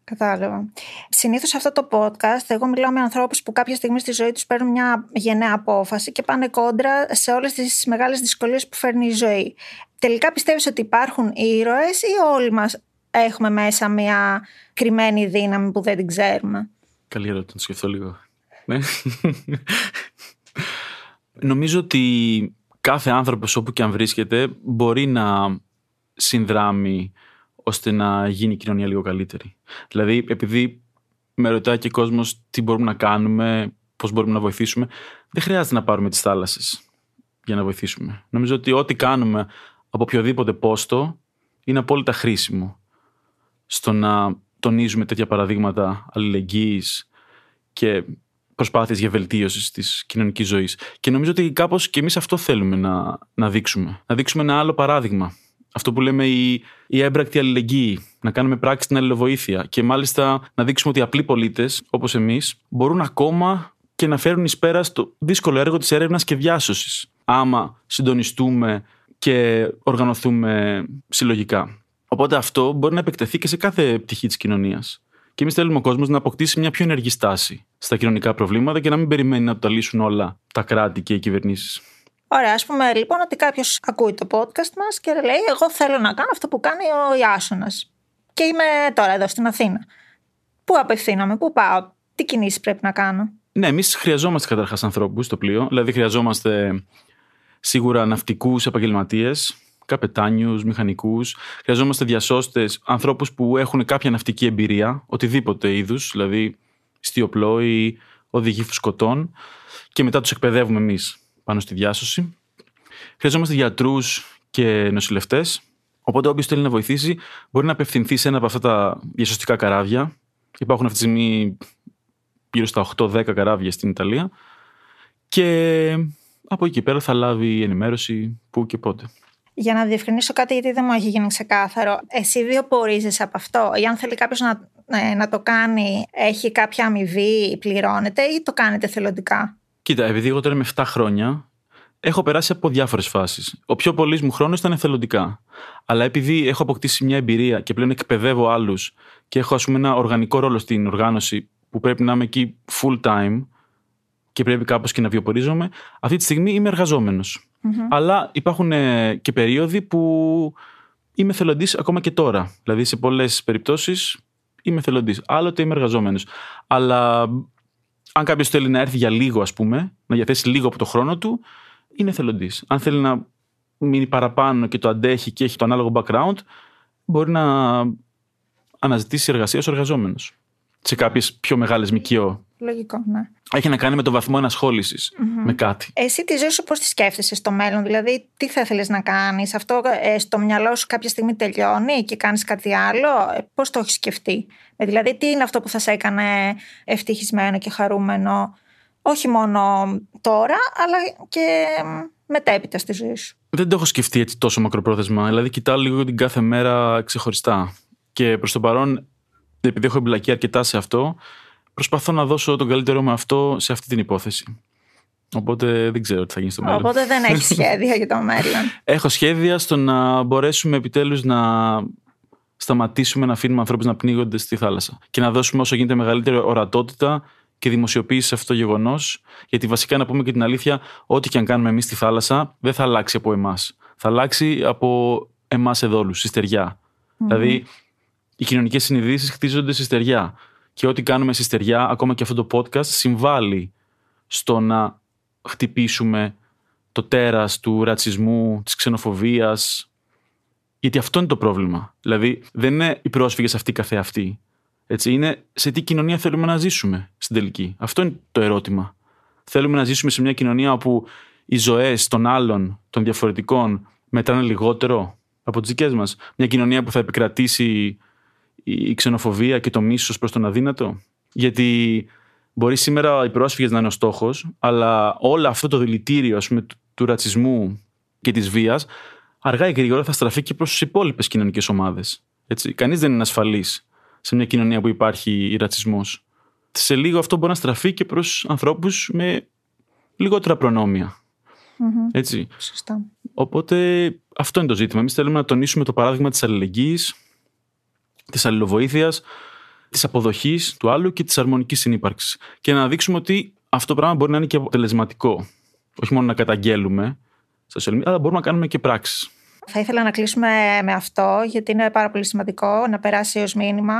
Speaker 4: Κατάλαβα. Συνήθως σε αυτό το podcast, εγώ μιλάω με ανθρώπους που κάποια στιγμή στη ζωή τους παίρνουν μια γενναία απόφαση και πάνε κόντρα σε όλες τις μεγάλες δυσκολίες που φέρνει η ζωή. Τελικά πιστεύεις ότι υπάρχουν ήρωες ή όλοι μας έχουμε μέσα μια κρυμμένη δύναμη που δεν την ξέρουμε;
Speaker 2: Καλή ερώτηση, να σκεφτώ λίγο. Ναι. Νομίζω ότι κάθε άνθρωπος όπου και αν βρίσκεται μπορεί να συνδράμει ώστε να γίνει η κοινωνία λίγο καλύτερη. Δηλαδή, επειδή με ρωτάει και ο κόσμος τι μπορούμε να κάνουμε, πώς μπορούμε να βοηθήσουμε, δεν χρειάζεται να πάρουμε τις θάλασσες για να βοηθήσουμε. Νομίζω ότι ό,τι κάνουμε από οποιοδήποτε πόστο είναι απόλυτα χρήσιμο στο να τονίζουμε τέτοια παραδείγματα αλληλεγγύης και προσπάθειες για βελτίωσης της κοινωνικής ζωής. Και νομίζω ότι κάπως και εμείς αυτό θέλουμε να, να δείξουμε. Να δείξουμε ένα άλλο παράδειγμα αυτό που λέμε η, η έμπρακτη αλληλεγγύη, να κάνουμε πράξη στην αλληλοβοήθεια και μάλιστα να δείξουμε ότι οι απλοί πολίτες, όπως εμείς, μπορούν ακόμα και να φέρουν εις πέρα στο δύσκολο έργο της έρευνας και διάσωσης. Άμα συντονιστούμε και οργανωθούμε συλλογικά. Οπότε αυτό μπορεί να επεκτεθεί και σε κάθε πτυχή της κοινωνίας. Και εμείς θέλουμε ο κόσμος να αποκτήσει μια πιο ενεργή στάση στα κοινωνικά προβλήματα και να μην περιμένει να τα λύσουν όλα τα κράτη και οι κυβερνήσεις.
Speaker 4: Ωραία, ας πούμε λοιπόν ότι κάποιος ακούει το podcast μας και λέει: Εγώ θέλω να κάνω αυτό που κάνει ο Ιάσονας. Και είμαι τώρα εδώ στην Αθήνα. Πού απευθύνομαι, πού πάω, τι κινήσεις πρέπει να κάνω.
Speaker 2: Ναι, εμείς χρειαζόμαστε καταρχάς ανθρώπους στο πλοίο. Δηλαδή, χρειαζόμαστε σίγουρα ναυτικούς επαγγελματίες, καπετάνιους, μηχανικούς. Χρειαζόμαστε διασώστες, ανθρώπους που έχουν κάποια ναυτική εμπειρία, οτιδήποτε είδους, δηλαδή στιοπλόοι, οδηγοί φουσκωτών. Και μετά τους εκπαιδεύουμε εμείς πάνω στη διάσωση. Χρειαζόμαστε γιατρούς και νοσηλευτές. Οπότε, όποιος θέλει να βοηθήσει, μπορεί να απευθυνθεί σε ένα από αυτά τα διασωστικά καράβια. Υπάρχουν αυτή τη στιγμή γύρω στα 8-10 καράβια στην Ιταλία. Και από εκεί πέρα θα λάβει ενημέρωση πού και πότε.
Speaker 4: Για να διευκρινίσω κάτι, γιατί δεν μου έχει γίνει ξεκάθαρο. Εσύ βιοπορίζεσαι από αυτό, ή αν θέλει κάποιος να, ε, να το κάνει, έχει κάποια αμοιβή, πληρώνεται, ή το κάνετε θελοντικά;
Speaker 2: Κοίτα, επειδή εγώ τώρα είμαι 7 χρόνια, έχω περάσει από διάφορες φάσεις. Ο πιο πολύ μου χρόνος ήταν εθελοντικά. Αλλά επειδή έχω αποκτήσει μια εμπειρία και πλέον εκπαιδεύω άλλους και έχω ας πούμε, ένα οργανικό ρόλο στην οργάνωση που πρέπει να είμαι εκεί full time και πρέπει κάπως και να βιοπορίζομαι, αυτή τη στιγμή είμαι Αλλά υπάρχουν ε, και περίοδοι που είμαι θελοντή ακόμα και τώρα. Δηλαδή σε πολλές περιπτώσεις είμαι θελοντή. Άλλοτε είμαι εργαζόμενος. Αλλά αν κάποιος θέλει να έρθει για λίγο, ας πούμε, να διαθέσει λίγο από το χρόνο του, είναι θελοντή. Αν θέλει να μείνει παραπάνω και το αντέχει και έχει το ανάλογο background, μπορεί να αναζητήσει εργασία ως εργαζόμενος. Σε κάποιες πιο μεγάλες ΜΚΟ.
Speaker 4: Λογικό, ναι.
Speaker 2: Έχει να κάνει με το βαθμό με κάτι.
Speaker 4: Εσύ τη ζωή σου πώς τη σκέφτεσαι στο μέλλον, δηλαδή τι θα ήθελε να κάνεις, Αυτό ε, στο μυαλό σου κάποια στιγμή τελειώνει και κάνεις κάτι άλλο, ε, πώς το έχεις σκεφτεί; Ε, δηλαδή, τι είναι αυτό που θα σε έκανε ευτυχισμένο και χαρούμενο, όχι μόνο τώρα, αλλά και μετέπειτα στη ζωή σου;
Speaker 2: Δεν το έχω σκεφτεί έτσι τόσο μακροπρόθεσμα. Δηλαδή, κοιτάω λίγο την κάθε μέρα ξεχωριστά. Και προς το παρόν, επειδή έχω εμπλακεί αρκετά σε αυτό, προσπαθώ να δώσω τον καλύτερό μου αυτό σε αυτή την υπόθεση. Οπότε δεν ξέρω τι θα γίνει στο μέλλον.
Speaker 4: Οπότε δεν έχεις σχέδια για το μέλλον.
Speaker 2: Έχω σχέδια στο να μπορέσουμε επιτέλους να σταματήσουμε να αφήνουμε ανθρώπους να πνίγονται στη θάλασσα και να δώσουμε όσο γίνεται μεγαλύτερη ορατότητα και δημοσιοποίηση σε αυτό το γεγονός. Γιατί βασικά να πούμε και την αλήθεια, ό,τι και αν κάνουμε εμείς στη θάλασσα δεν θα αλλάξει από εμάς. Θα αλλάξει από εμάς εδόλου, στη στεριά. Δηλαδή, οι κοινωνικές συνειδήσεις χτίζονται στη στεριά. Και ό,τι κάνουμε στη στεριά, ακόμα και αυτό το podcast, συμβάλλει στο να χτυπήσουμε το τέρας του ρατσισμού, της ξενοφοβίας. Γιατί αυτό είναι το πρόβλημα. Δηλαδή, δεν είναι οι πρόσφυγες αυτοί καθεαυτοί. Έτσι, είναι σε τι κοινωνία θέλουμε να ζήσουμε στην τελική. Αυτό είναι το ερώτημα. Θέλουμε να ζήσουμε σε μια κοινωνία όπου οι ζωές των άλλων, των διαφορετικών, μετράνε λιγότερο από τις δικές μας. Μια κοινωνία που θα επικρατήσει η ξενοφοβία και το μίσος προς τον αδύνατο. Γιατί μπορεί σήμερα οι πρόσφυγες να είναι ο στόχος, αλλά όλο αυτό το δηλητήριο ας πούμε, του, του ρατσισμού και της βίας, αργά ή γρήγορα θα στραφεί και προς τις υπόλοιπες κοινωνικές ομάδες. Κανείς δεν είναι ασφαλής σε μια κοινωνία που υπάρχει ρατσισμός. Σε λίγο αυτό μπορεί να στραφεί και προς ανθρώπους με λιγότερα προνόμια. Έτσι.
Speaker 4: Σωστά.
Speaker 2: Οπότε αυτό είναι το ζήτημα. Εμείς θέλουμε να τονίσουμε το παράδειγμα της αλληλεγγύης, της αλληλοβοήθειας, της αποδοχής του άλλου και της αρμονικής συνύπαρξης. Και να δείξουμε ότι αυτό το πράγμα μπορεί να είναι και αποτελεσματικό. Όχι μόνο να καταγγέλουμε στα social media, αλλά μπορούμε να κάνουμε και πράξεις.
Speaker 4: Θα ήθελα να κλείσουμε με αυτό, γιατί είναι πάρα πολύ σημαντικό να περάσει ως μήνυμα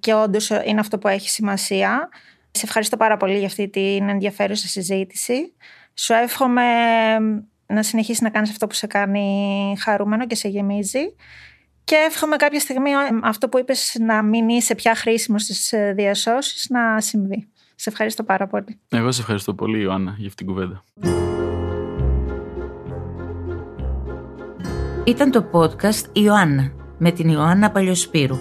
Speaker 4: και όντως είναι αυτό που έχει σημασία. Σε ευχαριστώ πάρα πολύ για αυτή την ενδιαφέρουσα συζήτηση. Σου εύχομαι να συνεχίσεις να κάνεις αυτό που σε κάνει χαρούμενο και σε γεμίζει. Και εύχομαι κάποια στιγμή αυτό που είπες να μην είσαι πια χρήσιμος στις ε, διασώσεις να συμβεί. Σε ευχαριστώ πάρα πολύ.
Speaker 2: Εγώ σε ευχαριστώ πολύ Ιωάννα για αυτήν την κουβέντα.
Speaker 1: Ήταν το podcast Ιωάννα με την Ιωάννα Παλιοσπύρου.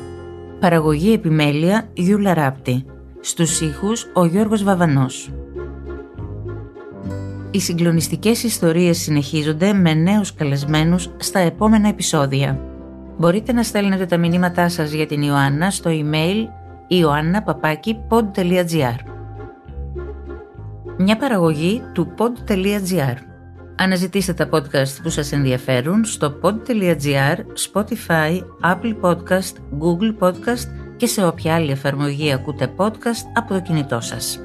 Speaker 1: Παραγωγή επιμέλεια Γιούλα Ράπτη. Στους ήχους ο Γιώργος Βαβανός. Οι συγκλονιστικές ιστορίες συνεχίζονται με νέους καλεσμένους στα επόμενα επεισόδια. Μπορείτε να στέλνετε τα μηνύματά σας για την Ιωάννα στο email ioannapapaki.pod.gr Μια παραγωγή του pod.gr Αναζητήστε τα podcast που σας ενδιαφέρουν στο pod.gr, Spotify, Apple Podcast, Google Podcast και σε όποια άλλη εφαρμογή ακούτε podcast από το κινητό σας.